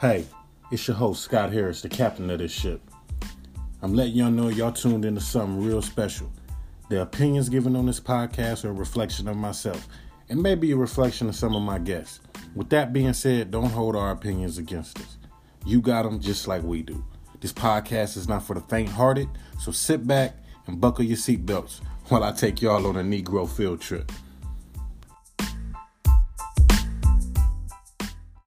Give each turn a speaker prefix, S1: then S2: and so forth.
S1: Hey, it's your host, Scott Harris, the captain of this ship. I'm letting y'all know y'all tuned into something real special. The opinions given on this podcast are a reflection of myself and maybe a reflection of some of my guests. With that being said, don't hold our opinions against us. You got them just like we do. This podcast is not for the faint hearted, so sit back and buckle your seatbelts while I take y'all on a Negro field trip.